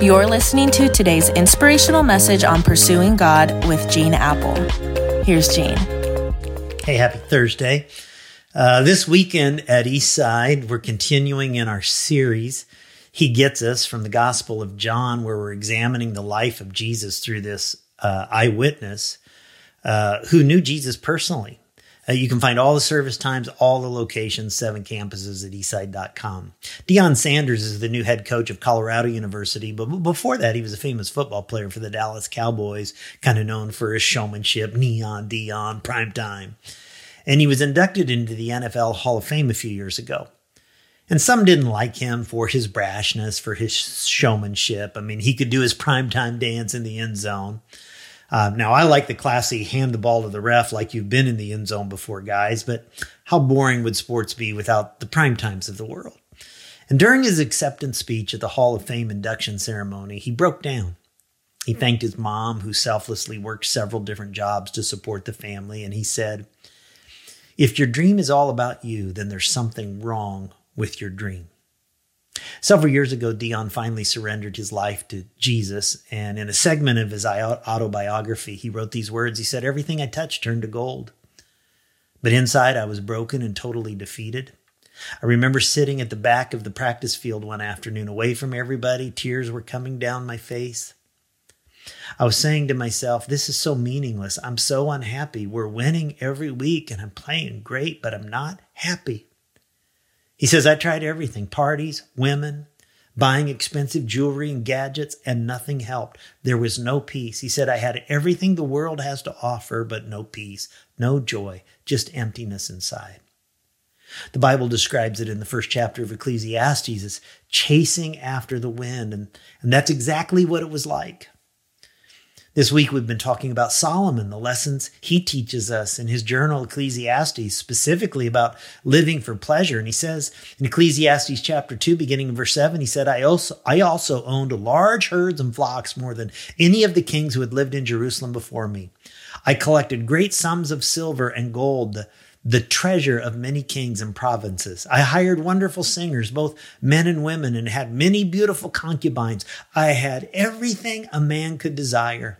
You're listening to today's inspirational message on pursuing God with Gene Appel. Here's Gene. Hey, happy Thursday. Uh, this weekend at Eastside, we're continuing in our series, He Gets Us from the Gospel of John, where we're examining the life of Jesus through this uh, eyewitness uh, who knew Jesus personally. Uh, you can find all the service times, all the locations, seven campuses at eastside.com. Deion Sanders is the new head coach of Colorado University, but before that, he was a famous football player for the Dallas Cowboys, kind of known for his showmanship, neon, Deion, prime time. And he was inducted into the NFL Hall of Fame a few years ago. And some didn't like him for his brashness, for his showmanship. I mean, he could do his primetime dance in the end zone. Uh, now, I like the classy hand the ball to the ref like you've been in the end zone before, guys, but how boring would sports be without the prime times of the world? And during his acceptance speech at the Hall of Fame induction ceremony, he broke down. He thanked his mom, who selflessly worked several different jobs to support the family, and he said, If your dream is all about you, then there's something wrong with your dream. Several years ago, Deion finally surrendered his life to Jesus. And in a segment of his autobiography, he wrote these words He said, Everything I touched turned to gold. But inside, I was broken and totally defeated. I remember sitting at the back of the practice field one afternoon, away from everybody. Tears were coming down my face. I was saying to myself, This is so meaningless. I'm so unhappy. We're winning every week and I'm playing great, but I'm not happy. He says, I tried everything parties, women, buying expensive jewelry and gadgets, and nothing helped. There was no peace. He said, I had everything the world has to offer, but no peace, no joy, just emptiness inside. The Bible describes it in the first chapter of Ecclesiastes as chasing after the wind, and, and that's exactly what it was like. This week, we've been talking about Solomon, the lessons he teaches us in his journal, Ecclesiastes, specifically about living for pleasure. And he says in Ecclesiastes chapter 2, beginning in verse 7, he said, I also, I also owned large herds and flocks more than any of the kings who had lived in Jerusalem before me. I collected great sums of silver and gold the treasure of many kings and provinces. I hired wonderful singers, both men and women, and had many beautiful concubines. I had everything a man could desire.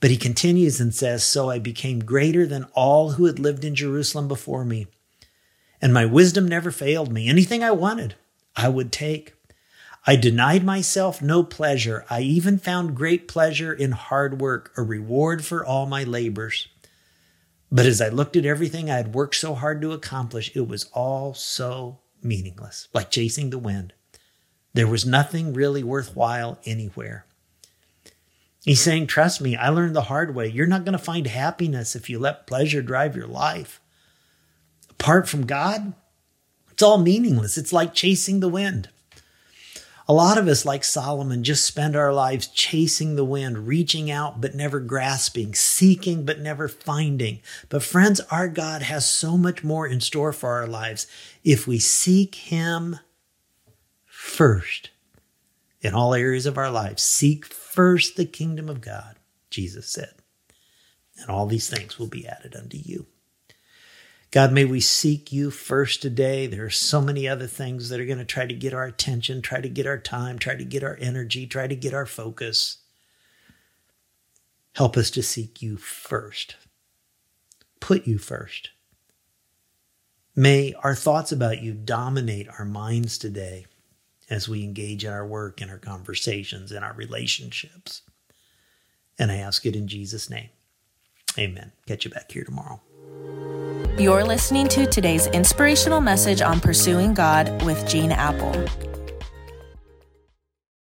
But he continues and says, So I became greater than all who had lived in Jerusalem before me. And my wisdom never failed me. Anything I wanted, I would take. I denied myself no pleasure. I even found great pleasure in hard work, a reward for all my labors. But as I looked at everything I had worked so hard to accomplish, it was all so meaningless, like chasing the wind. There was nothing really worthwhile anywhere. He's saying, Trust me, I learned the hard way. You're not going to find happiness if you let pleasure drive your life. Apart from God, it's all meaningless. It's like chasing the wind. A lot of us, like Solomon, just spend our lives chasing the wind, reaching out but never grasping, seeking but never finding. But, friends, our God has so much more in store for our lives if we seek Him first in all areas of our lives. Seek first the kingdom of God, Jesus said, and all these things will be added unto you. God, may we seek you first today. There are so many other things that are going to try to get our attention, try to get our time, try to get our energy, try to get our focus. Help us to seek you first. Put you first. May our thoughts about you dominate our minds today as we engage in our work, in our conversations, in our relationships. And I ask it in Jesus' name. Amen. Catch you back here tomorrow. You're listening to today's inspirational message on pursuing God with Gene Appel.